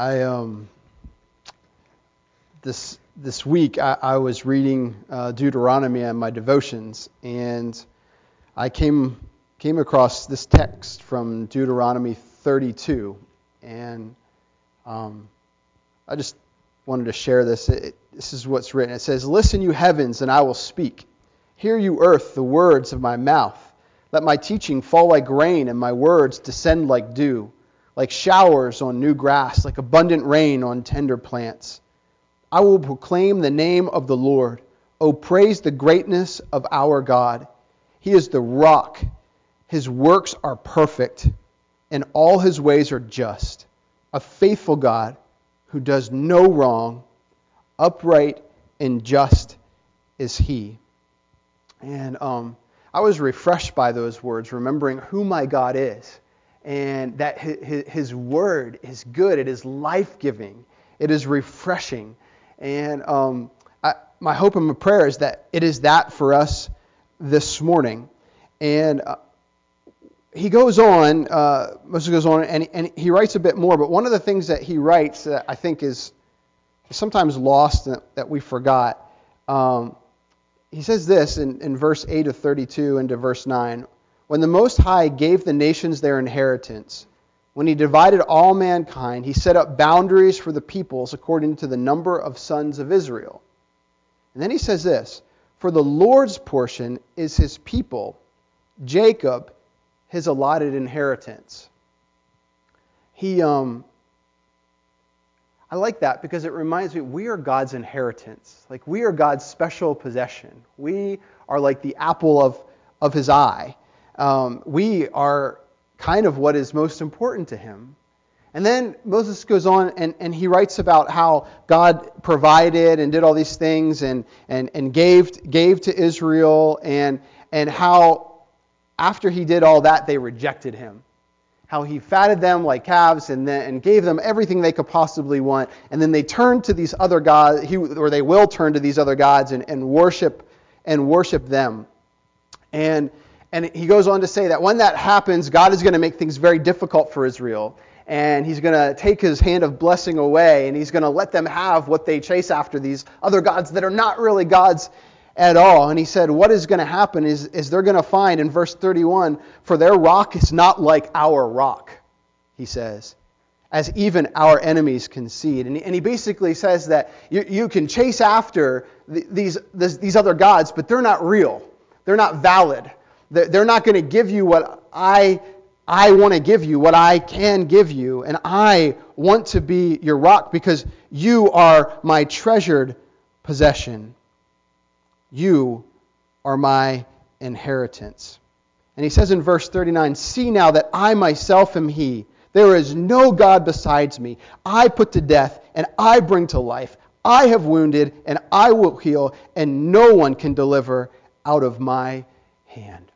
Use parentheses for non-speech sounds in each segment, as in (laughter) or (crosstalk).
I um this this week I, I was reading uh, Deuteronomy and my devotions, and I came came across this text from Deuteronomy 32, and um, I just wanted to share this. It, this is what's written. It says, "Listen, you heavens, and I will speak. Hear, you earth, the words of my mouth. Let my teaching fall like rain, and my words descend like dew." Like showers on new grass, like abundant rain on tender plants. I will proclaim the name of the Lord. Oh, praise the greatness of our God. He is the rock. His works are perfect, and all his ways are just. A faithful God who does no wrong, upright and just is he. And um, I was refreshed by those words, remembering who my God is and that his, word is good. It is life giving. It is refreshing. And um, I, my hope and my prayer is that it is that for us this morning. And uh, he goes on, uh, Moses goes on, and, and he writes a bit more. But one of the things that he writes that I think is sometimes lost that, we forgot. Um, he says this in, in verse 8 of 32 into verse 9 when the Most High gave the nations their inheritance, when he divided all mankind, he set up boundaries for the peoples according to the number of sons of Israel. And then he says this For the Lord's portion is his people, Jacob his allotted inheritance. He, um, I like that because it reminds me we are God's inheritance. Like we are God's special possession. We are like the apple of, of his eye um, we are kind of what is most important to him. And then Moses goes on and, and he writes about how God provided and did all these things and, and, and gave, gave to Israel and, and how after he did all that, they rejected him. How he fatted them like calves and, then, and gave them everything they could possibly want. And then they turned to these other gods, he, or they will turn to these other gods and, and worship and worship them. And and he goes on to say that when that happens, God is going to make things very difficult for Israel. And he's going to take his hand of blessing away, and he's going to let them have what they chase after these other gods that are not really gods at all. And he said, What is going to happen is, is they're going to find in verse 31 for their rock is not like our rock, he says, as even our enemies concede. And he, and he basically says that you, you can chase after these, these other gods, but they're not real, they're not valid. They're not going to give you what I, I want to give you, what I can give you. And I want to be your rock because you are my treasured possession. You are my inheritance. And he says in verse 39 See now that I myself am he. There is no God besides me. I put to death, and I bring to life. I have wounded, and I will heal, and no one can deliver out of my hand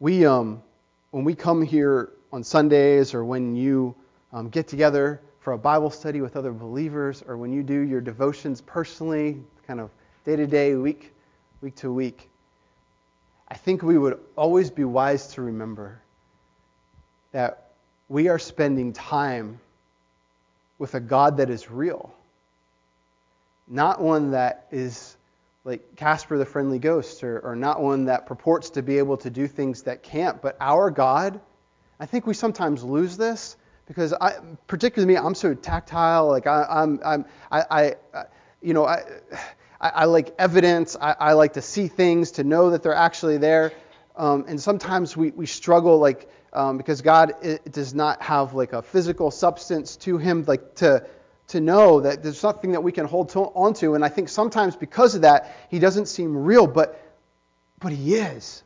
we, um, when we come here on Sundays or when you um, get together for a Bible study with other believers or when you do your devotions personally, kind of day to day, week, week to week, I think we would always be wise to remember that we are spending time with a God that is real, not one that is like Casper the Friendly Ghost, or, or not one that purports to be able to do things that can't. But our God, I think we sometimes lose this because I, particularly me, I'm so tactile. Like I, I'm, I'm, I, I you know, I, I, I like evidence. I, I, like to see things to know that they're actually there. Um, and sometimes we, we struggle like um, because God it, does not have like a physical substance to Him, like to to know that there's something that we can hold to, onto. And I think sometimes because of that, he doesn't seem real, but, but he is.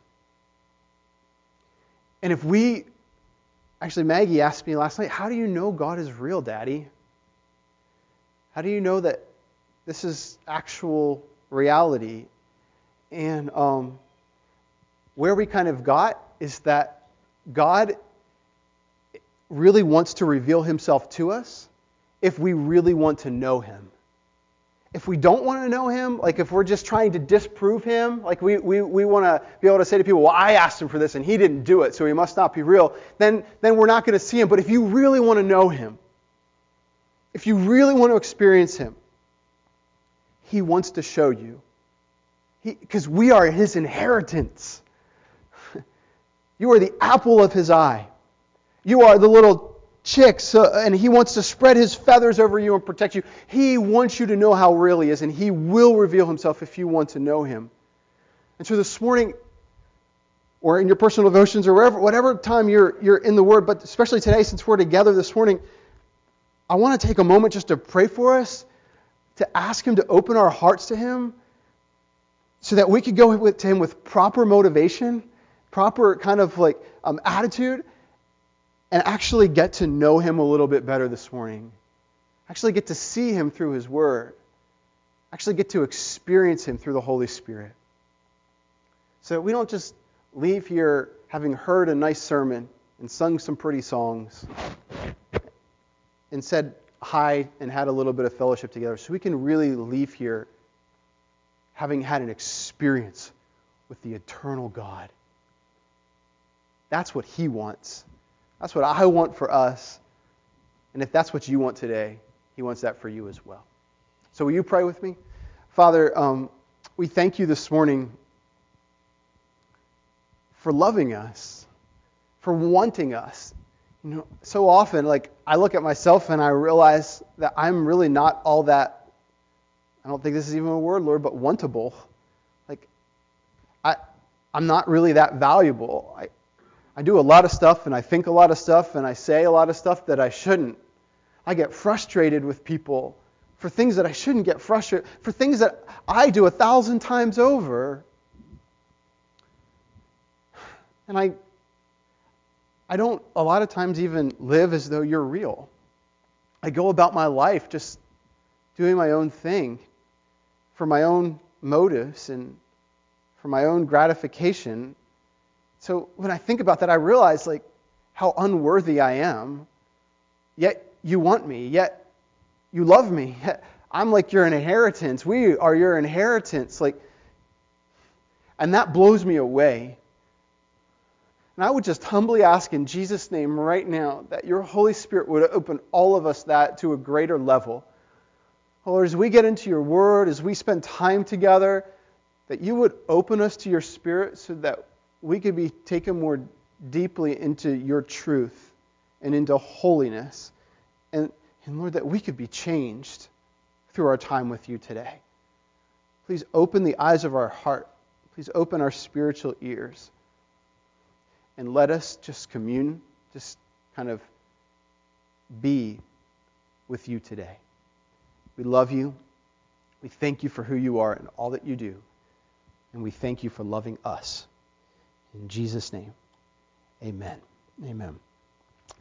And if we, actually, Maggie asked me last night, how do you know God is real, Daddy? How do you know that this is actual reality? And um, where we kind of got is that God really wants to reveal himself to us if we really want to know him. if we don't want to know him, like if we're just trying to disprove him, like we, we, we want to be able to say to people, well, I asked him for this and he didn't do it, so he must not be real, then, then we're not going to see him. But if you really want to know him, if you really want to experience him, he wants to show you. Because we are his inheritance. (laughs) you are the apple of his eye. You are the little chicks, uh, and he wants to spread his feathers over you and protect you. He wants you to know how real he is, and he will reveal himself if you want to know him. And so this morning, or in your personal devotions, or wherever, whatever time you're, you're in the Word, but especially today, since we're together this morning, I want to take a moment just to pray for us, to ask Him to open our hearts to Him, so that we could go with, to Him with proper motivation, proper kind of like um, attitude, and actually get to know him a little bit better this morning. Actually get to see him through his word. Actually get to experience him through the Holy Spirit. So we don't just leave here having heard a nice sermon and sung some pretty songs and said hi and had a little bit of fellowship together. So we can really leave here having had an experience with the eternal God. That's what he wants. That's what I want for us. And if that's what you want today, He wants that for you as well. So will you pray with me? Father, um, we thank you this morning for loving us, for wanting us. You know, so often, like I look at myself and I realize that I'm really not all that. I don't think this is even a word, Lord, but wantable. Like I, I'm not really that valuable. I, I do a lot of stuff and I think a lot of stuff and I say a lot of stuff that I shouldn't. I get frustrated with people for things that I shouldn't get frustrated, for things that I do a thousand times over. And I, I don't a lot of times even live as though you're real. I go about my life just doing my own thing for my own motives and for my own gratification so when I think about that, I realize like how unworthy I am. Yet you want me. Yet you love me. (laughs) I'm like your inheritance. We are your inheritance. Like, and that blows me away. And I would just humbly ask in Jesus' name right now that your Holy Spirit would open all of us that to a greater level. Oh, Lord, as we get into your word, as we spend time together, that you would open us to your spirit so that we could be taken more deeply into your truth and into holiness. And, and Lord, that we could be changed through our time with you today. Please open the eyes of our heart. Please open our spiritual ears. And let us just commune, just kind of be with you today. We love you. We thank you for who you are and all that you do. And we thank you for loving us. In Jesus' name, amen. Amen.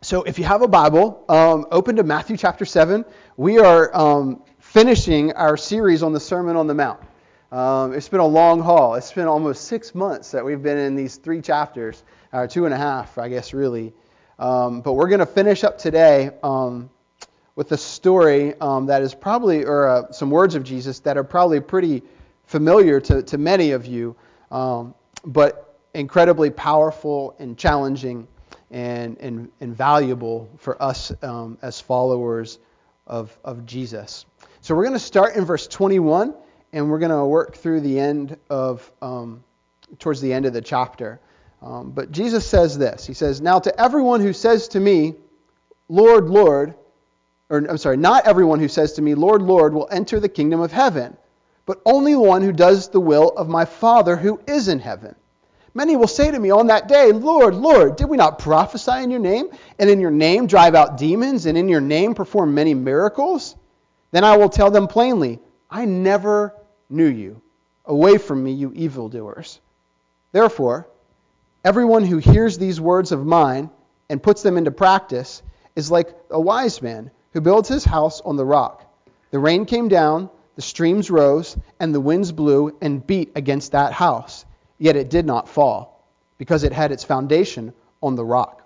So if you have a Bible, um, open to Matthew chapter 7. We are um, finishing our series on the Sermon on the Mount. Um, it's been a long haul. It's been almost six months that we've been in these three chapters, or two and a half, I guess, really. Um, but we're going to finish up today um, with a story um, that is probably, or uh, some words of Jesus that are probably pretty familiar to, to many of you. but incredibly powerful and challenging and, and, and valuable for us um, as followers of, of Jesus. So we're going to start in verse 21 and we're going to work through the end of, um, towards the end of the chapter. Um, but Jesus says this He says, Now to everyone who says to me, Lord, Lord, or I'm sorry, not everyone who says to me, Lord, Lord, will enter the kingdom of heaven, but only one who does the will of my Father who is in heaven. Many will say to me on that day, Lord, Lord, did we not prophesy in your name, and in your name drive out demons, and in your name perform many miracles? Then I will tell them plainly, I never knew you. Away from me, you evildoers. Therefore, everyone who hears these words of mine and puts them into practice is like a wise man who builds his house on the rock. The rain came down, the streams rose, and the winds blew and beat against that house Yet it did not fall, because it had its foundation on the rock.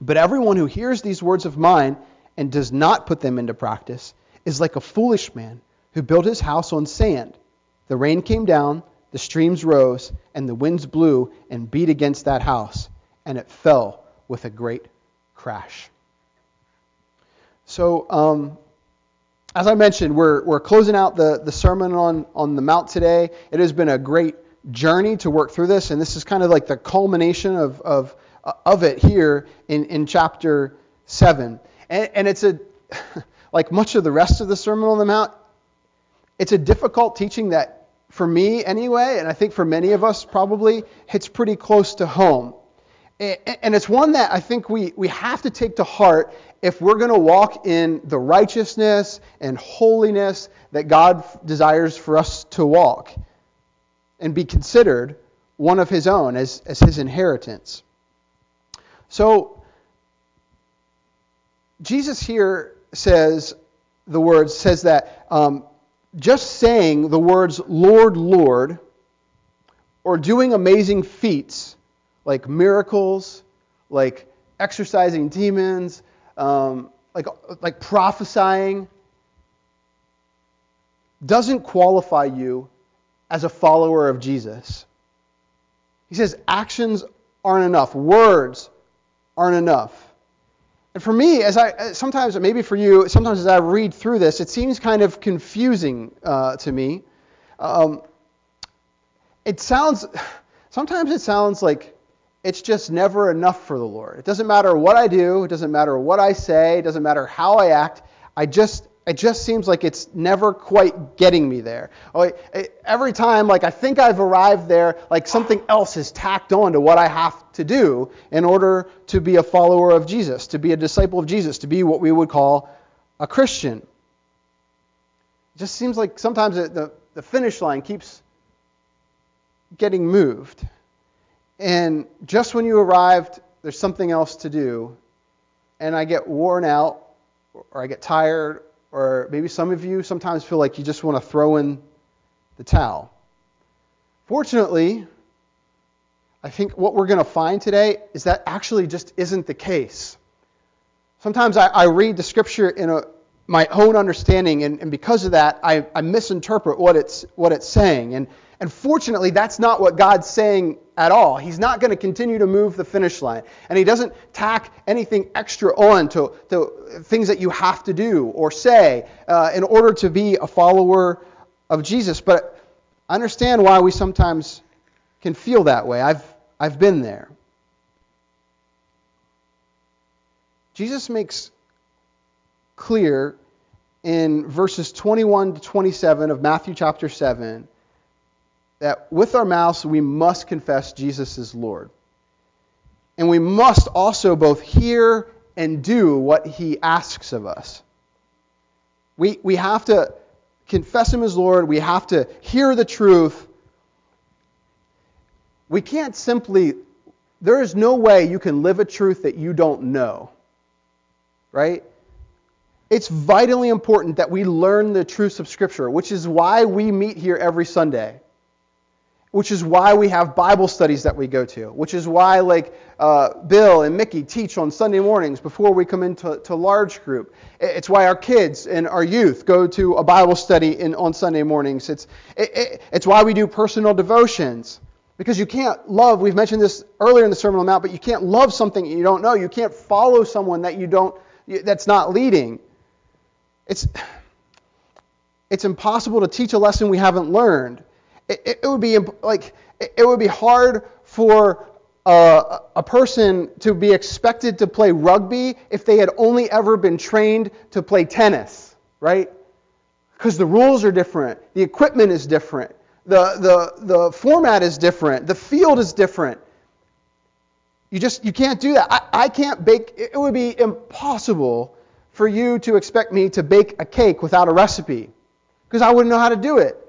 But everyone who hears these words of mine and does not put them into practice is like a foolish man who built his house on sand. The rain came down, the streams rose, and the winds blew and beat against that house, and it fell with a great crash. So, um, as I mentioned, we're, we're closing out the, the sermon on, on the Mount today. It has been a great journey to work through this, and this is kind of like the culmination of, of, of it here in, in chapter 7. And, and it's a, (laughs) like much of the rest of the Sermon on the Mount, it's a difficult teaching that, for me anyway, and I think for many of us probably, hits pretty close to home. And it's one that I think we, we have to take to heart if we're going to walk in the righteousness and holiness that God desires for us to walk and be considered one of his own as, as his inheritance. So, Jesus here says the words, says that um, just saying the words Lord, Lord, or doing amazing feats like miracles, like exorcising demons, um, like, like prophesying, doesn't qualify you as a follower of Jesus. He says actions aren't enough, words aren't enough. And for me, as I sometimes, maybe for you, sometimes as I read through this, it seems kind of confusing uh, to me. Um, it sounds, (sighs) sometimes it sounds like it's just never enough for the Lord. It doesn't matter what I do, it doesn't matter what I say, it doesn't matter how I act. I just it just seems like it's never quite getting me there. Oh, every time, like I think I've arrived there, like something else is tacked on to what I have to do in order to be a follower of Jesus, to be a disciple of Jesus, to be what we would call a Christian. It just seems like sometimes the, the finish line keeps getting moved. And just when you arrived, there's something else to do, and I get worn out, or I get tired, or maybe some of you sometimes feel like you just want to throw in the towel. Fortunately, I think what we're going to find today is that actually just isn't the case. Sometimes I, I read the scripture in a, my own understanding, and, and because of that, I, I misinterpret what it's, what it's saying. And, and fortunately, that's not what God's saying at all. He's not going to continue to move the finish line. And He doesn't tack anything extra on to, to things that you have to do or say uh, in order to be a follower of Jesus. But I understand why we sometimes can feel that way. I've, I've been there. Jesus makes clear in verses 21 to 27 of Matthew chapter 7 that with our mouths we must confess Jesus is Lord. And we must also both hear and do what he asks of us. We, we have to confess him as Lord. We have to hear the truth. We can't simply, there is no way you can live a truth that you don't know. Right? It's vitally important that we learn the truths of Scripture, which is why we meet here every Sunday which is why we have Bible studies that we go to, which is why, like, uh, Bill and Mickey teach on Sunday mornings before we come into to large group. It's why our kids and our youth go to a Bible study in, on Sunday mornings. It's, it, it, it's why we do personal devotions. Because you can't love, we've mentioned this earlier in the Sermon on the Mount, but you can't love something you don't know. You can't follow someone that you don't, that's not leading. It's, (sighs) it's impossible to teach a lesson we haven't learned it, it would be like it would be hard for a, a person to be expected to play rugby if they had only ever been trained to play tennis, right? Because the rules are different, the equipment is different, the, the, the format is different, the field is different. You just you can't do that. I, I can't bake. It would be impossible for you to expect me to bake a cake without a recipe because I wouldn't know how to do it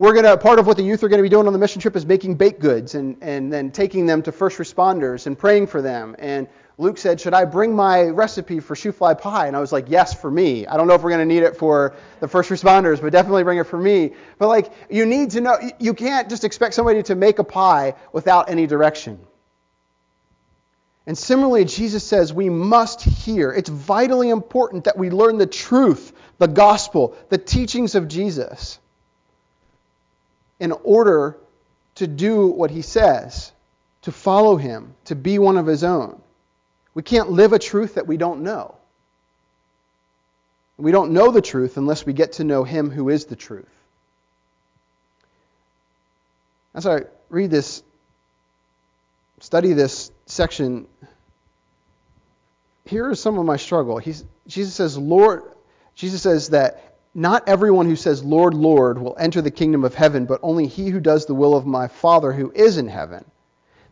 we're going to, part of what the youth are going to be doing on the mission trip is making baked goods and, and then taking them to first responders and praying for them. And Luke said, Should I bring my recipe for shoofly pie? And I was like, Yes, for me. I don't know if we're going to need it for the first responders, but definitely bring it for me. But like, you need to know, you can't just expect somebody to make a pie without any direction. And similarly, Jesus says we must hear. It's vitally important that we learn the truth the gospel, the teachings of Jesus, in order to do what he says, to follow him, to be one of his own. We can't live a truth that we don't know. We don't know the truth unless we get to know him who is the truth. As I read this, study this section, here is some of my struggle. He's, Jesus says, Lord, Jesus says that not everyone who says, Lord, Lord, will enter the kingdom of heaven, but only he who does the will of my Father who is in heaven.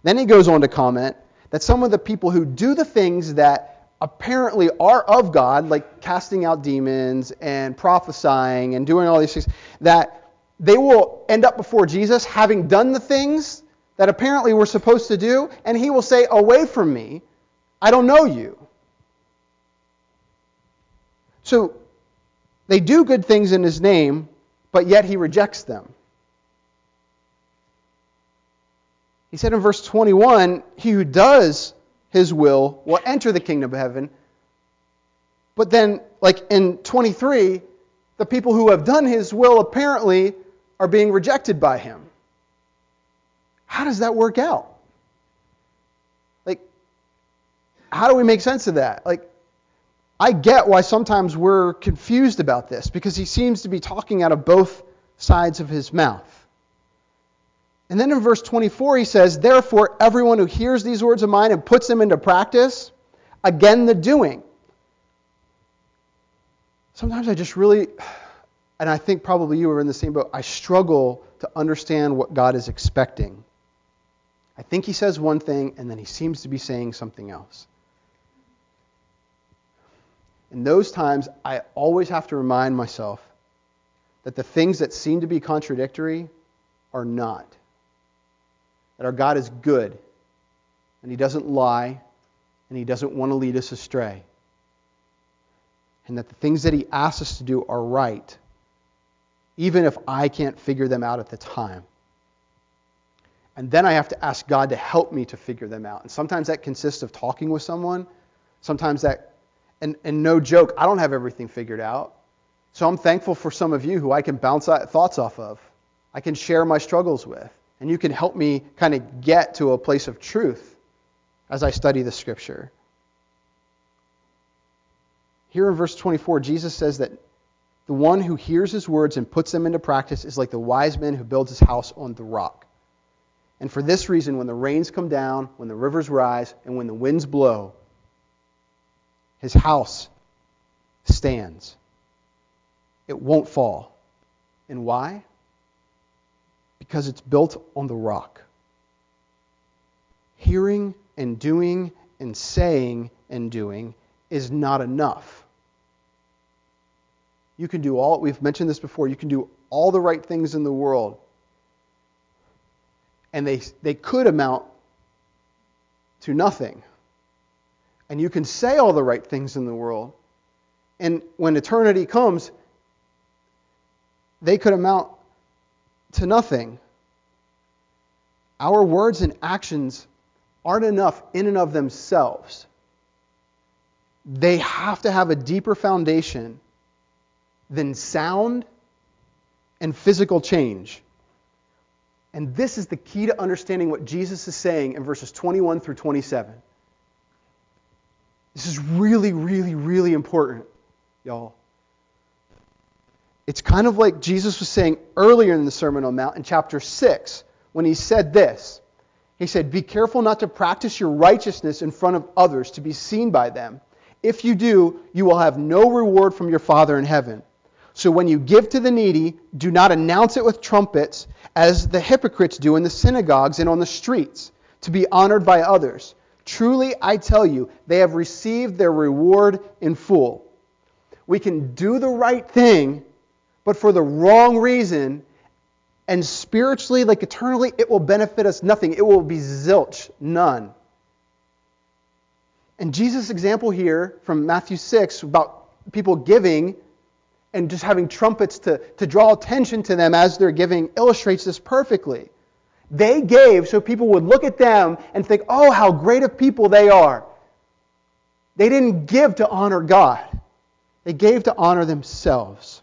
Then he goes on to comment that some of the people who do the things that apparently are of God, like casting out demons and prophesying and doing all these things, that they will end up before Jesus having done the things that apparently we're supposed to do, and he will say, Away from me, I don't know you. So they do good things in his name, but yet he rejects them. He said in verse 21 He who does his will will enter the kingdom of heaven. But then, like in 23, the people who have done his will apparently are being rejected by him. How does that work out? Like, how do we make sense of that? Like, I get why sometimes we're confused about this because he seems to be talking out of both sides of his mouth. And then in verse 24, he says, Therefore, everyone who hears these words of mine and puts them into practice, again, the doing. Sometimes I just really, and I think probably you are in the same boat, I struggle to understand what God is expecting. I think he says one thing, and then he seems to be saying something else. In those times, I always have to remind myself that the things that seem to be contradictory are not. That our God is good, and He doesn't lie, and He doesn't want to lead us astray. And that the things that He asks us to do are right, even if I can't figure them out at the time. And then I have to ask God to help me to figure them out. And sometimes that consists of talking with someone. Sometimes that and, and no joke, I don't have everything figured out. So I'm thankful for some of you who I can bounce thoughts off of. I can share my struggles with. And you can help me kind of get to a place of truth as I study the scripture. Here in verse 24, Jesus says that the one who hears his words and puts them into practice is like the wise man who builds his house on the rock. And for this reason, when the rains come down, when the rivers rise, and when the winds blow, his house stands. It won't fall. And why? Because it's built on the rock. Hearing and doing and saying and doing is not enough. You can do all, we've mentioned this before, you can do all the right things in the world. And they, they could amount to nothing and you can say all the right things in the world. And when eternity comes, they could amount to nothing. Our words and actions aren't enough in and of themselves. They have to have a deeper foundation than sound and physical change. And this is the key to understanding what Jesus is saying in verses 21 through 27. This is really, really, really important, y'all. It's kind of like Jesus was saying earlier in the Sermon on the Mount in chapter 6 when he said this. He said, Be careful not to practice your righteousness in front of others to be seen by them. If you do, you will have no reward from your Father in heaven. So when you give to the needy, do not announce it with trumpets, as the hypocrites do in the synagogues and on the streets, to be honored by others. Truly, I tell you, they have received their reward in full. We can do the right thing, but for the wrong reason, and spiritually, like eternally, it will benefit us nothing. It will be zilch, none. And Jesus' example here from Matthew 6 about people giving and just having trumpets to, to draw attention to them as they're giving illustrates this perfectly. They gave so people would look at them and think, oh, how great of people they are. They didn't give to honor God. They gave to honor themselves.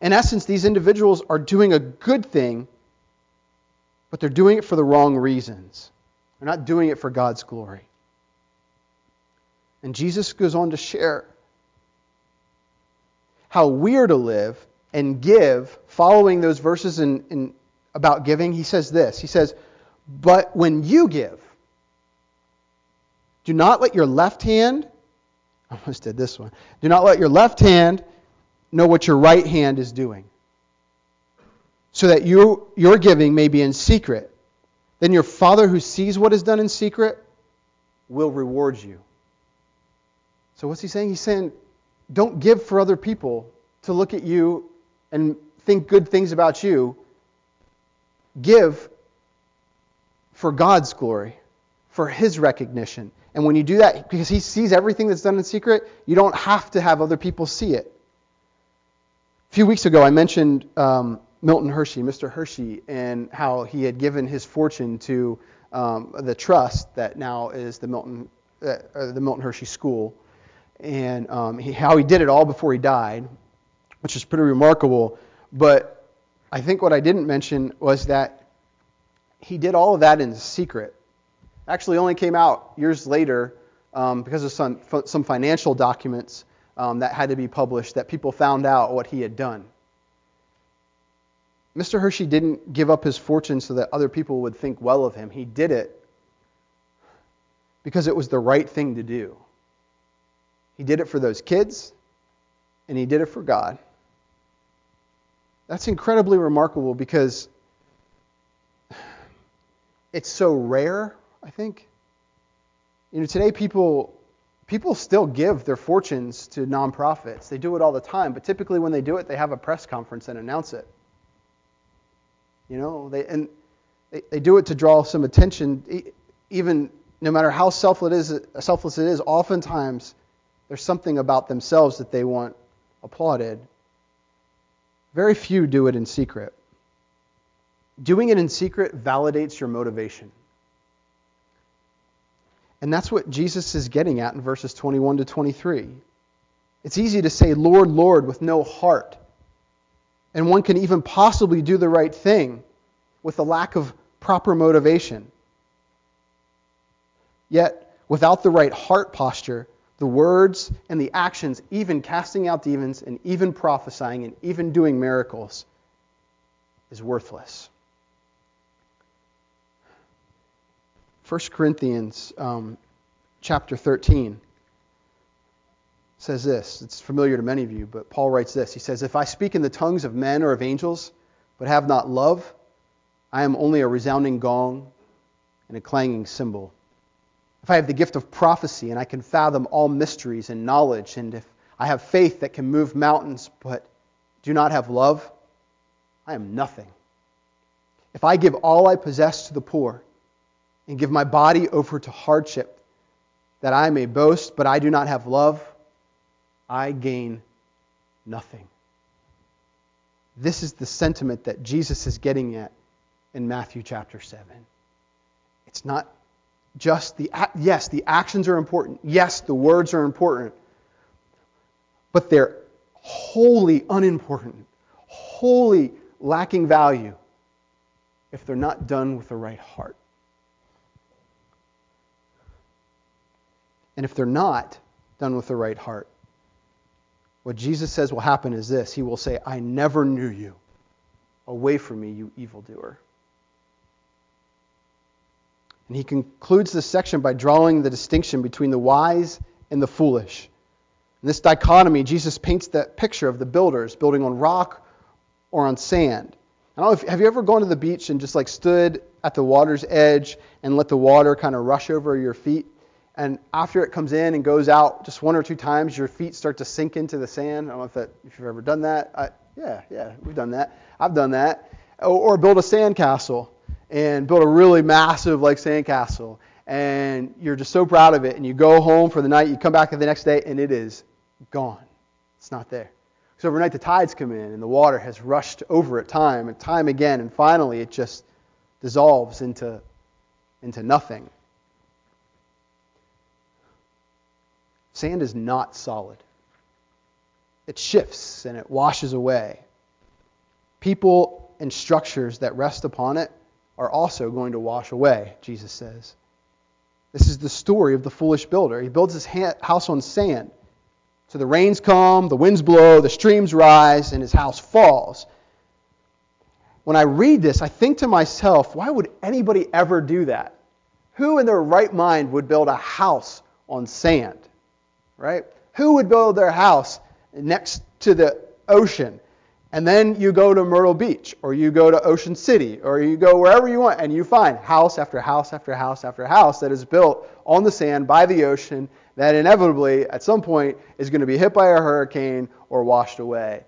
In essence, these individuals are doing a good thing, but they're doing it for the wrong reasons. They're not doing it for God's glory. And Jesus goes on to share how we are to live and give, following those verses in, in, about giving. He says this He says, But when you give, do not let your left hand, (laughs) I almost did this one, do not let your left hand know what your right hand is doing, so that you, your giving may be in secret. Then your Father who sees what is done in secret will reward you. So what's he saying? He's saying, don't give for other people to look at you and think good things about you. Give for God's glory, for his recognition. And when you do that, because he sees everything that's done in secret, you don't have to have other people see it. A few weeks ago, I mentioned um, Milton Hershey, Mr. Hershey, and how he had given his fortune to um, the trust that now is the Milton, uh, uh, the Milton Hershey School, and um, he, how he did it all before he died, which is pretty remarkable. But I think what I didn't mention was that he did all of that in secret actually only came out years later um, because of some, some financial documents um, that had to be published that people found out what he had done. Mr. Hershey didn't give up his fortune so that other people would think well of him. He did it because it was the right thing to do. He did it for those kids, and he did it for God. That's incredibly remarkable because it's so rare I think. You know, today people people still give their fortunes to nonprofits. They do it all the time, but typically when they do it, they have a press conference and announce it. You know, they and they, they do it to draw some attention. Even no matter how selfless it is, selfless it is, oftentimes there's something about themselves that they want applauded. Very few do it in secret. Doing it in secret validates your motivation. And that's what Jesus is getting at in verses 21 to 23. It's easy to say, Lord, Lord, with no heart. And one can even possibly do the right thing with a lack of proper motivation. Yet, without the right heart posture, the words and the actions, even casting out demons and even prophesying and even doing miracles, is worthless. 1 Corinthians um, chapter 13 says this. It's familiar to many of you, but Paul writes this. He says, If I speak in the tongues of men or of angels, but have not love, I am only a resounding gong and a clanging cymbal. If I have the gift of prophecy and I can fathom all mysteries and knowledge, and if I have faith that can move mountains, but do not have love, I am nothing. If I give all I possess to the poor, and give my body over to hardship, that I may boast, but I do not have love, I gain nothing. This is the sentiment that Jesus is getting at in Matthew chapter 7. It's not just the, yes, the actions are important. Yes, the words are important. But they're wholly unimportant, wholly lacking value if they're not done with the right heart. And if they're not done with the right heart, what Jesus says will happen is this He will say, I never knew you. Away from me, you evildoer. And he concludes this section by drawing the distinction between the wise and the foolish. In this dichotomy, Jesus paints that picture of the builders building on rock or on sand. I don't know if, have you ever gone to the beach and just like stood at the water's edge and let the water kind of rush over your feet? And after it comes in and goes out just one or two times, your feet start to sink into the sand. I don't know if, that, if you've ever done that. I, yeah, yeah, we've done that. I've done that. Or, or build a sandcastle and build a really massive like sandcastle. And you're just so proud of it. And you go home for the night, you come back the next day, and it is gone. It's not there. So overnight the tides come in and the water has rushed over it time and time again. And finally it just dissolves into, into nothing. Sand is not solid. it shifts and it washes away. People and structures that rest upon it are also going to wash away, Jesus says. This is the story of the foolish builder. He builds his house on sand. So the rains come, the winds blow, the streams rise, and his house falls. When I read this, I think to myself, why would anybody ever do that? Who in their right mind would build a house on sand? Right? Who would build their house next to the ocean? And then you go to Myrtle Beach, or you go to Ocean City, or you go wherever you want, and you find house after house after house after house that is built on the sand by the ocean that inevitably, at some point, is going to be hit by a hurricane or washed away.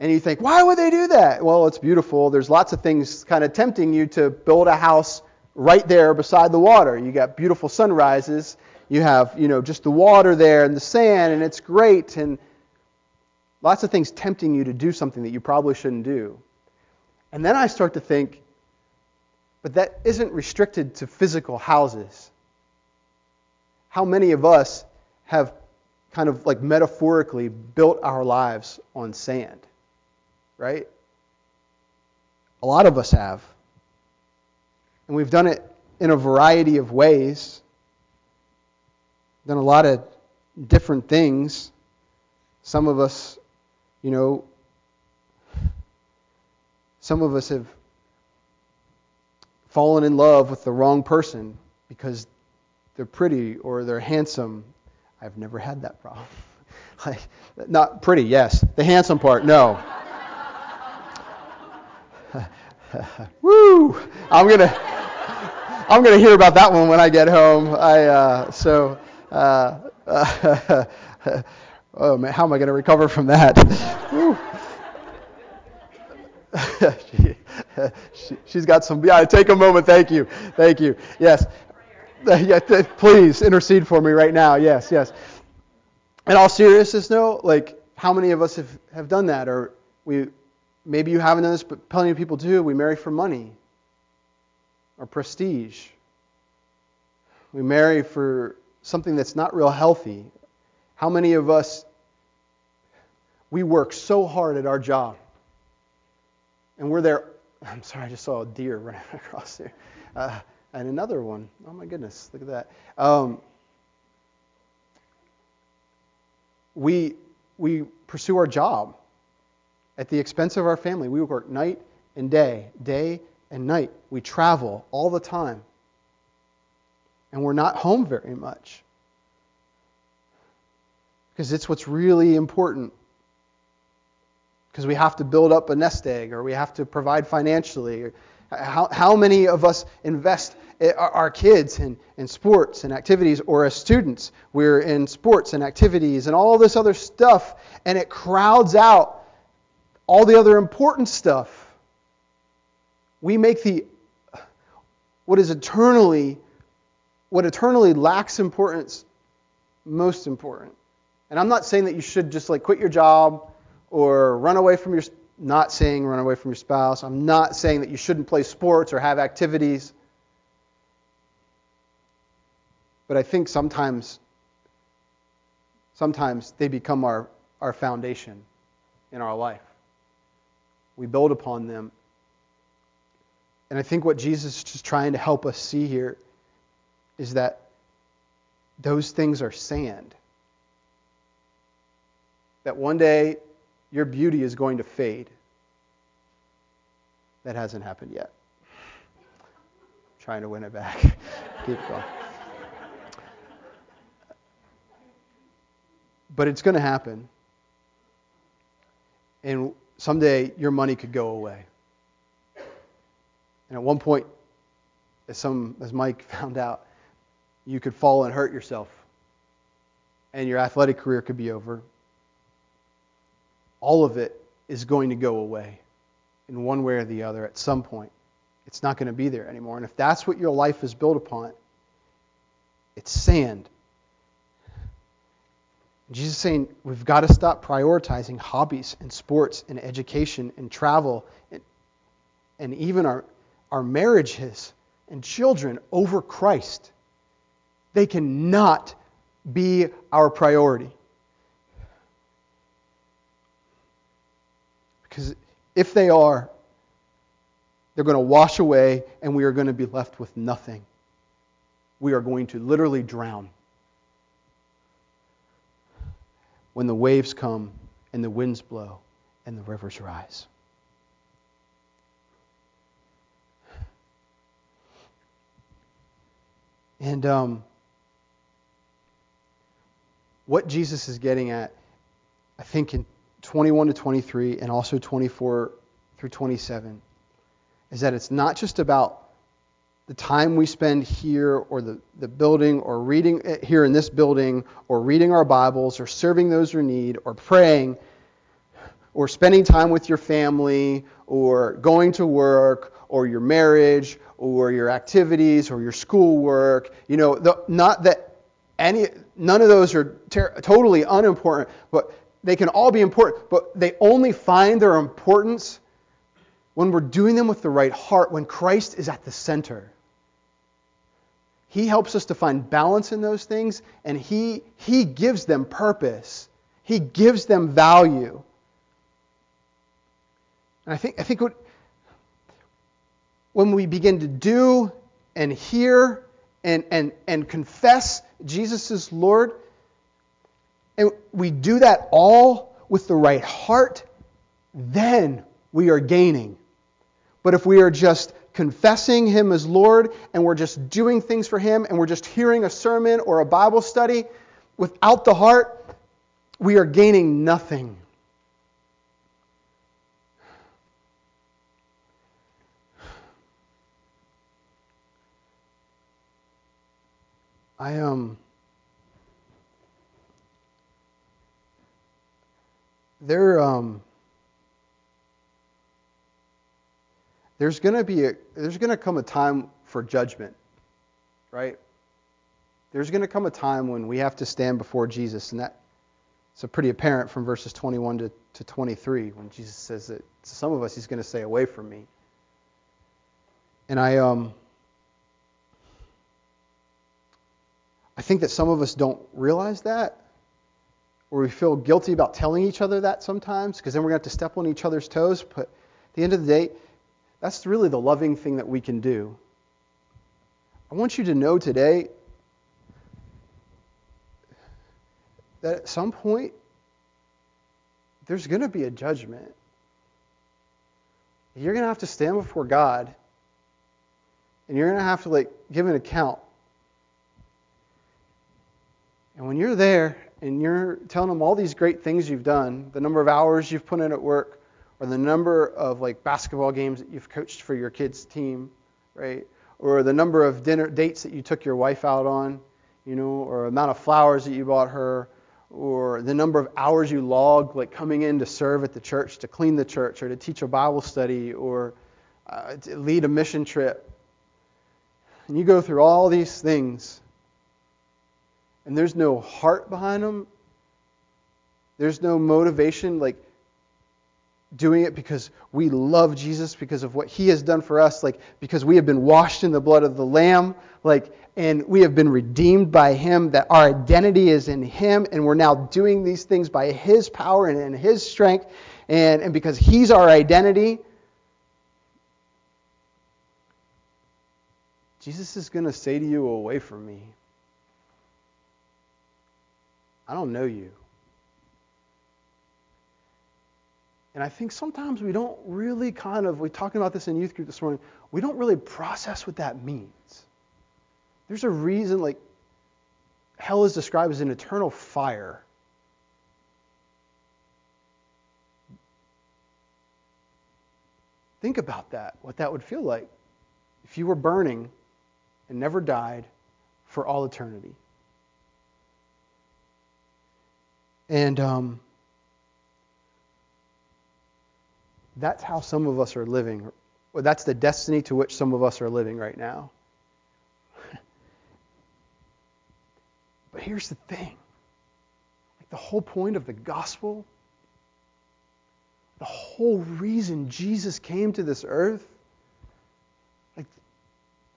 And you think, why would they do that? Well, it's beautiful. There's lots of things kind of tempting you to build a house right there beside the water. You got beautiful sunrises. You have, you know, just the water there and the sand, and it's great. And Lots of things tempting you to do something that you probably shouldn't do. And then I start to think, but that isn't restricted to physical houses. How many of us have kind of like metaphorically built our lives on sand? Right? A lot of us have. And we've done it in a variety of ways. Done a lot of different things. Some of us you know, some of us have fallen in love with the wrong person because they're pretty or they're handsome. I've never had that problem. (laughs) like, not pretty, yes. The handsome part, no. (laughs) Woo! I'm gonna I'm gonna hear about that one when I get home. I uh, so uh, (laughs) uh, oh man, how am I going to recover from that? (laughs) (laughs) she, has got some. Yeah, take a moment. Thank you. Thank you. Yes. (laughs) Yeah, please intercede for me right now. Yes, yes. In all seriousness, though, like how many of us have, have done that? Or we maybe you haven't done this, but plenty of people do. We marry for money or prestige. We marry for something that's not real healthy. How many of us we work so hard at our job. And we're there. (laughs) I'm sorry, I just saw a deer (laughs) running across here. Uh, and another one. Oh my goodness, look at that. Um, we, we pursue our job at the expense of our family. We work night and day, day and night. We travel all the time. And we're not home very much. Because it's what's really important because we have to build up a nest egg or we have to provide financially. How, how many of us invest eh, our kids in, in sports and activities, or as students, we're in sports and activities and all this other stuff, and it crowds out all the other important stuff. We make the what is eternally what eternally lacks importance most important. And I'm not saying that you should just like quit your job or run away from your not saying run away from your spouse. I'm not saying that you shouldn't play sports or have activities. But I think sometimes sometimes they become our, our foundation in our life. We build upon them. And I think what Jesus is just trying to help us see here is that those things are sand. That one day your beauty is going to fade. That hasn't happened yet. I'm trying to win it back. (laughs) Keep going. But it's going to happen. And someday your money could go away. And at one point, as some as Mike (laughs) found out, you could fall and hurt yourself. And your athletic career could be over all of it is going to go away in one way or the other at some point. It's not going to be there anymore. And if that's what your life is built upon, it's sand. Jesus is saying we've got to stop prioritizing hobbies and sports and education and travel and, and even our, our marriages and children over Christ. They cannot be our priority. Because if they are, they're going to wash away and we are going to be left with nothing. We are going to literally drown. When the waves come and the winds blow and the rivers rise. And um, what Jesus is getting at, I think in 21 to 23 and also 24 through 27, is that it's not just about the time we spend here or the, the building or reading eh, here in this building or reading our Bibles or serving those who need or praying or spending time with your family or going to work or your marriage or your activities or your schoolwork. You know, the, not that any none of those are ter- totally unimportant, but they can all be important, but they only find their importance when we're doing them with the right heart, when Christ is at the center. He helps us to find balance in those things, and He, he gives them purpose. He gives them value. And I think, I think what, when we begin to do and hear and, and, and confess Jesus is Lord, and we do that all with the right heart, then we are gaining. But if we are just confessing Him as Lord and we're just doing things for Him and we're just hearing a sermon or a Bible study without the heart, we are gaining nothing. I um there um there's going to be a there's going to come a time for judgment right? There's going to come a time when we have to stand before jesus and that it's pretty apparent from verses 21 to, to 23 when jesus says that to some of us he's going to say away from me. And i um i think that some of us don't realize that or we feel guilty about telling each other that sometimes because then we're going to have to step on each other's toes but at the end of the day that's really the loving thing that we can do. I want you to know today that at some point there's going to be a judgment. You're going to have to stand before God and you're going to have to like give an account. And when you're there and you're telling them all these great things you've done, the number of hours you've put in at work, or the number of like basketball games that you've coached for your kids' team, right? Or the number of dinner dates that you took your wife out on, you know, or amount of flowers that you bought her, or the number of hours you log like coming in to serve at the church, to clean the church, or to teach a Bible study, or uh, to lead a mission trip. And you go through all these things, and there's no heart behind them. There's no motivation. Like doing it because we love Jesus, because of what he has done for us, like because we have been washed in the blood of the Lamb, like and we have been redeemed by him, that our identity is in him, and we're now doing these things by his power and in his strength, and, and because he's our identity. Jesus is going to say to you, Away from me. I don't know you. And I think sometimes we don't really kind of, we're talking about this in youth group this morning, we don't really process what that means. There's a reason, like, hell is described as an eternal fire. Think about that, what that would feel like if you were burning and never died for all eternity. And um, That's how some of us are living. That's the destiny to which some of us are living right now. (laughs) but here's the thing like the whole point of the gospel, the whole reason Jesus came to this earth, like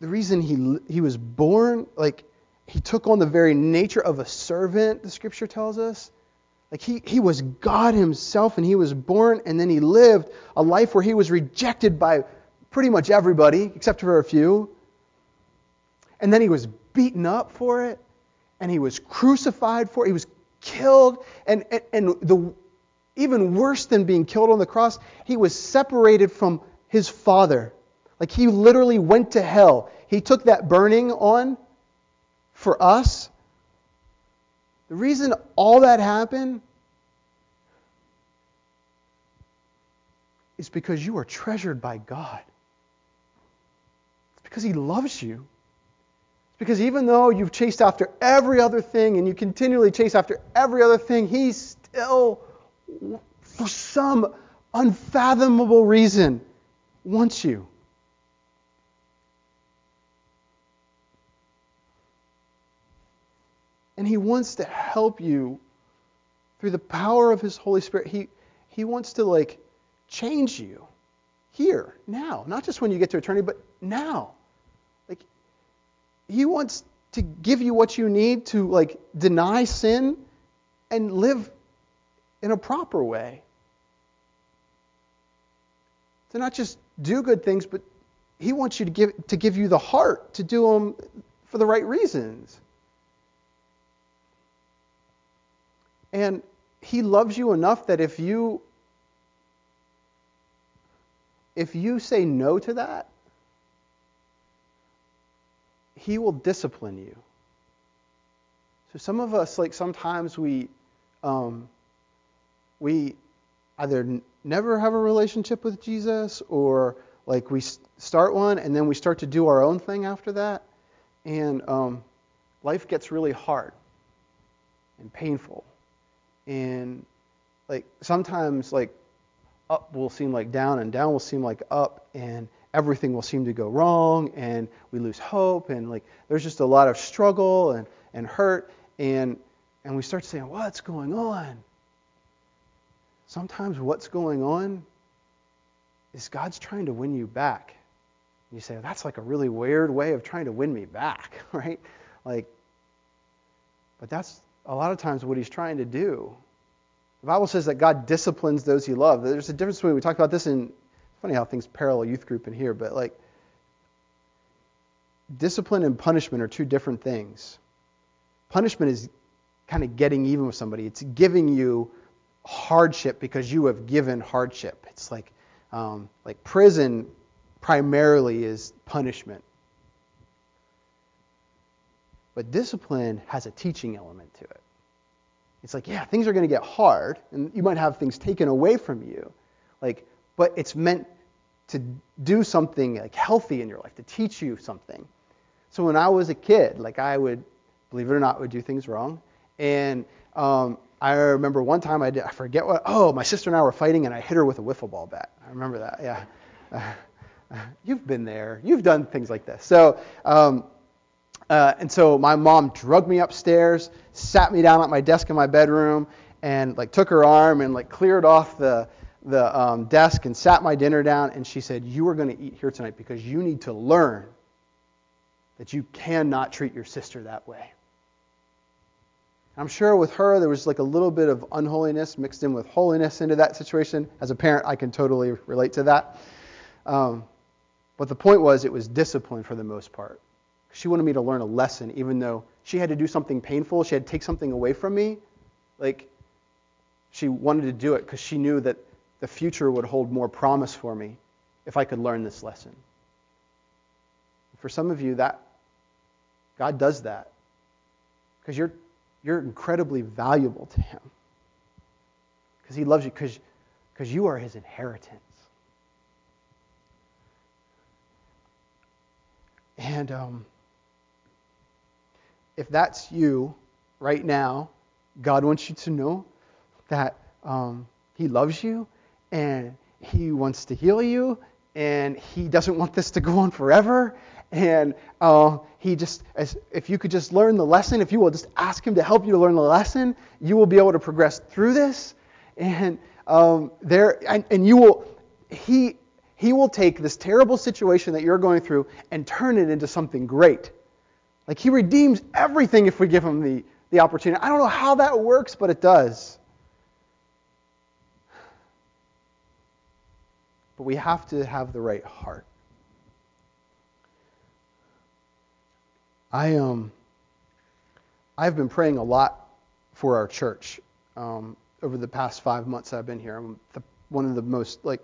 the reason he, he was born, like he took on the very nature of a servant, the scripture tells us. Like he, he was God himself and he was born and then he lived a life where he was rejected by pretty much everybody except for a few. And then he was beaten up for it and he was crucified for it. He was killed and, and, and the even worse than being killed on the cross, he was separated from his father. Like he literally went to hell. He took that burning on for us the reason all that happened is because you are treasured by God. It's because He loves you. It's because even though you've chased after every other thing and you continually chase after every other thing, He still, for some unfathomable reason, wants you. And He wants to help you through the power of His Holy Spirit. He, he wants to, like, change you here, now. Not just when you get to eternity, but now. Like, He wants to give you what you need to, like, deny sin and live in a proper way. To not just do good things, but He wants you to give, to give you the heart to do them for the right reasons. And he loves you enough that if you if you say no to that, he will discipline you. So some of us, like sometimes we um, we either n- never have a relationship with Jesus or like we start one and then we start to do our own thing after that, and um, life gets really hard and painful like sometimes like up will seem like down and down will seem like up and everything will seem to go wrong and we lose hope and like there's just a lot of struggle and, and hurt and and we start saying what's going on sometimes what's going on is god's trying to win you back you say that's like a really weird way of trying to win me back (laughs) right like but that's a lot of times what he's trying to do. The Bible says that God disciplines those he loves. There's a difference between, we talked about this in, funny how things parallel youth group in here, but like, discipline and punishment are two different things. Punishment is kind of getting even with somebody, it's giving you hardship because you have given hardship. It's like, um, like prison primarily is punishment. But discipline has a teaching element to it. It's like, yeah, things are going to get hard, and you might have things taken away from you. Like, but it's meant to do something like healthy in your life, to teach you something. So when I was a kid, like I would, believe it or not, would do things wrong. And um, I remember one time I did, I forget what, oh, my sister and I were fighting, and I hit her with a wiffle ball bat. I remember that, yeah. Uh, (laughs) you've been there. You've done things like this. So, um, uh, and so my mom drugged me upstairs, sat me down at my desk in my bedroom, and like took her arm and like cleared off the the um, desk and sat my dinner down. And she said, "You are going to eat here tonight because you need to learn that you cannot treat your sister that way." I'm sure with her there was like a little bit of unholiness mixed in with holiness into that situation. As a parent, I can totally relate to that. Um, but the point was, it was discipline for the most part. She wanted me to learn a lesson, even though she had to do something painful. She had to take something away from me. Like, she wanted to do it because she knew that the future would hold more promise for me if I could learn this lesson. For some of you, that God does that because you're, you're incredibly valuable to Him. Because He loves you, because you are His inheritance. And um, if that's you right now, God wants you to know that um, He loves you and He wants to heal you and He doesn't want this to go on forever. And uh, He just, as, if you could just learn the lesson, if you will just ask Him to help you to learn the lesson, you will be able to progress through this. And um, there, and, and you will, He, He will take this terrible situation that you're going through and turn it into something great. Like he redeems everything if we give him the, the opportunity. I don't know how that works, but it does. But we have to have the right heart. I um I've been praying a lot for our church um, over the past five months I've been here. I'm the, one of the most like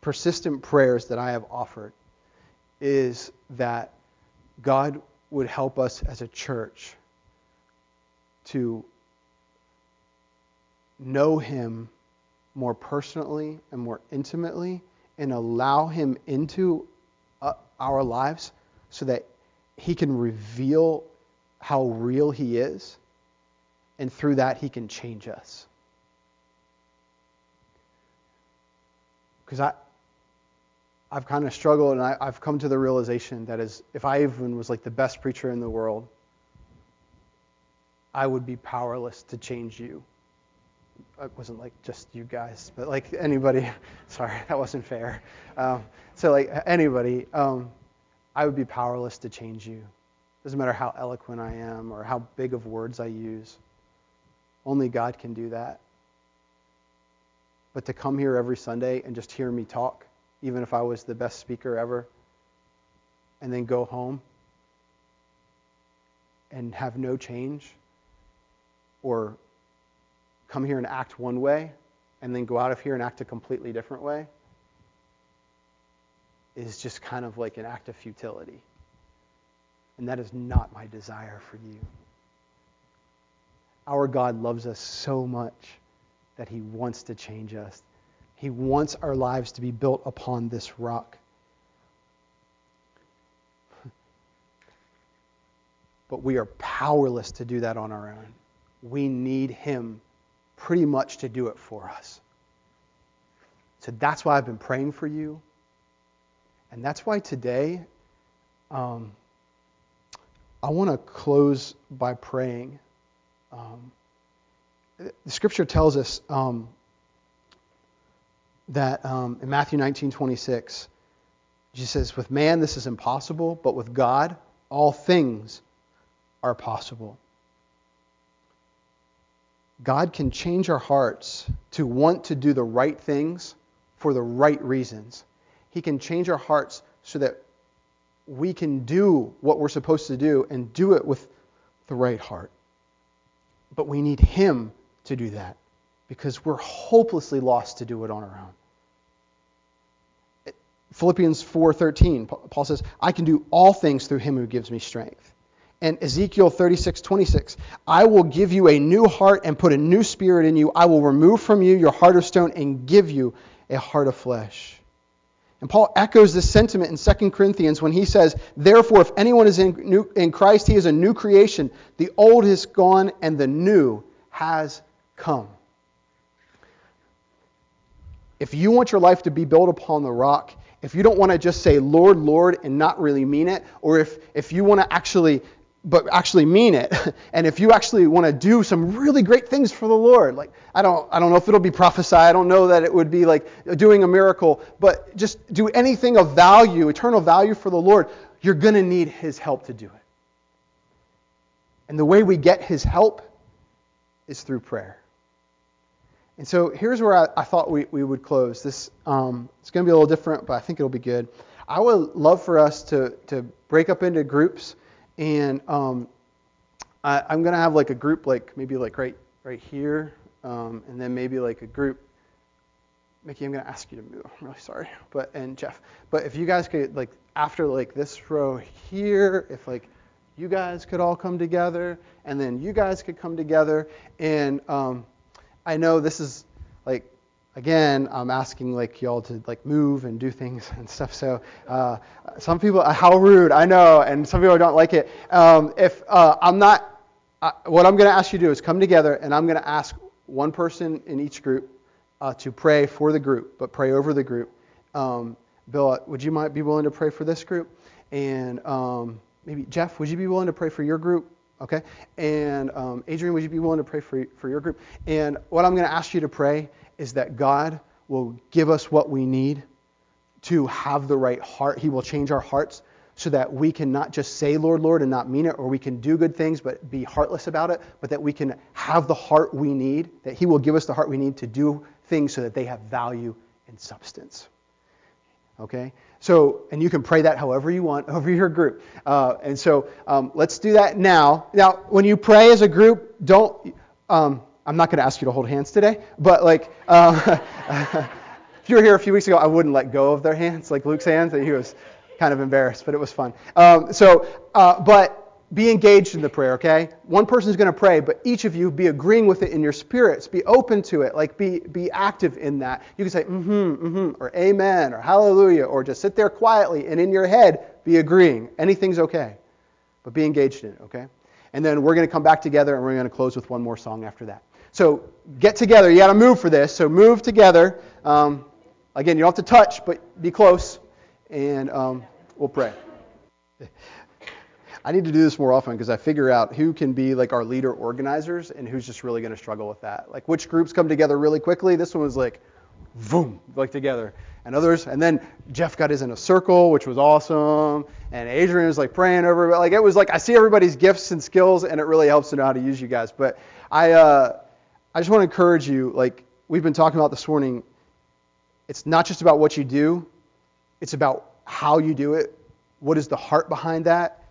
persistent prayers that I have offered is that God would help us as a church to know Him more personally and more intimately and allow Him into uh, our lives so that He can reveal how real He is, and through that, He can change us. Because I, I've kind of struggled and I, have come to the realization that as if I even was like the best preacher in the world, I would be powerless to change you. It wasn't like just you guys, but like anybody. (laughs) Sorry, that wasn't fair. Um, so like anybody, um, I would be powerless to change you. Doesn't matter how eloquent I am or how big of words I use. Only God can do that. But to come here every Sunday and just hear me talk even if I was the best speaker ever, and then go home and have no change, or come here and act one way and then go out of here and act a completely different way, is just kind of like an act of futility. And that is not my desire for you. Our God loves us so much that he wants to change us. He wants our lives to be built upon this rock. (laughs) But we are powerless to do that on our own. We need Him pretty much to do it for us. So that's why I've been praying for you. And that's why today um, I want to close by praying. Um, the scripture tells us um, that um, in Matthew 19 26, Jesus says, With man this is impossible, but with God all things are possible. God can change our hearts to want to do the right things for the right reasons. He can change our hearts so that we can do what we're supposed to do and do it with the right heart. But we need Him to do that because we're hopelessly lost to do it on our own. Philippians 4:13, Paul says, "I can do all things through him who gives me strength." And Ezekiel 36:26, "I will give you a new heart and put a new spirit in you. I will remove from you your heart of stone and give you a heart of flesh." And Paul echoes this sentiment in 2 Corinthians when he says, Therefore, if anyone is in, new, in Christ, he is a new creation. The old has gone and the new has come. If you want your life to be built upon the rock, if you don't want to just say Lord, Lord and not really mean it, or if, if you want to actually but actually mean it, (laughs) and if you actually want to do some really great things for the Lord, like I don't I don't know if it'll be prophesy, I don't know that it would be like doing a miracle, but just do anything of value, eternal value for the Lord, you're going to need his help to do it. And the way we get his help is through prayer. And so here's where I, I thought we, we would close. This um, it's going to be a little different, but I think it'll be good. I would love for us to to break up into groups, and um, I, am going to have like a group like maybe like right right here, um, and then maybe like a group. Mickey, I'm going to ask you to move. I'm really sorry, but and Jeff, but if you guys could like after like this row here, if like you guys could all come together, and then you guys could come together, and um, I know this is like again, I'm asking like y'all to like move and do things (laughs) and stuff. So uh, some people, uh, how rude, I know, and some people don't like it. Um, if uh, I'm not, uh, what I'm going to ask you to do is come together, and I'm going to ask one person in each group uh, to pray for the group, but pray over the group. Um, Bill, would you might be willing to pray for this group? And um, maybe Jeff, would you be willing to pray for your group? Okay? And um, Adrian, would you be willing to pray for, for your group? And what I'm going to ask you to pray is that God will give us what we need to have the right heart. He will change our hearts so that we can not just say, Lord, Lord, and not mean it, or we can do good things but be heartless about it, but that we can have the heart we need, that He will give us the heart we need to do things so that they have value and substance. Okay? So, and you can pray that however you want (laughs) over your group. Uh, and so um, let's do that now. Now, when you pray as a group, don't. Um, I'm not going to ask you to hold hands today, but like, uh, (laughs) if you were here a few weeks ago, I wouldn't let go of their hands, like Luke's hands, and he was kind of embarrassed, but it was fun. Um, so, uh, but be engaged in the prayer, okay? One person is going to pray, but each of you be agreeing with it in your spirits. Be open to it. Like be be active in that. You can say mm-hmm, mm-hmm, or amen, or hallelujah, or just sit there quietly and in your head be agreeing. Anything's okay. But be engaged in it, okay? And then we're going to come back together and we're going to close with one more song after that. So get together. You got to move for this. So move together. Um, again, you don't have to touch, but be close, and um, we'll pray. (laughs) I need to do this more often because I figure out who can be like our leader organizers and who's just really going to struggle with that. Like which groups come together really quickly. This one was like, boom, like together. And others, and then Jeff got his in a circle, which was awesome. And Adrian was like praying over. Like it was like I see everybody's gifts and skills, and it really helps to know how to use you guys. But I, uh, I just want to encourage you. Like we've been talking about this morning, it's not just about what you do; it's about how you do it. What is the heart behind that?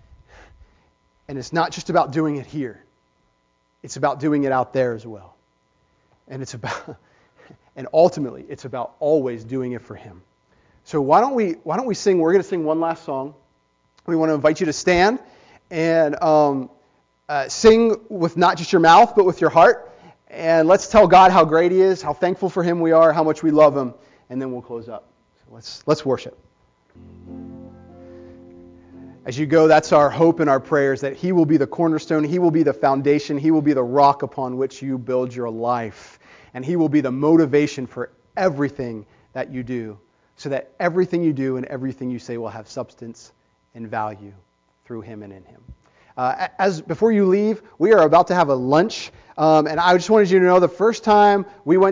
And it's not just about doing it here, it's about doing it out there as well. And it's about (laughs) and ultimately it's about always doing it for him. So why don't we why don't we sing? We're going to sing one last song. We want to invite you to stand and um, uh, sing with not just your mouth but with your heart. And let's tell God how great He is, how thankful for Him we are, how much we love Him, and then we'll close up. So let's let's worship. As you go, that's our hope and our prayers that He will be the cornerstone, He will be the foundation, He will be the rock upon which you build your life. And He will be the motivation for everything that you do, so that everything you do and everything you say will have substance and value through Him and in Him. Uh, as before you leave, we are about to have a lunch, um, and I just wanted you to know the first time we went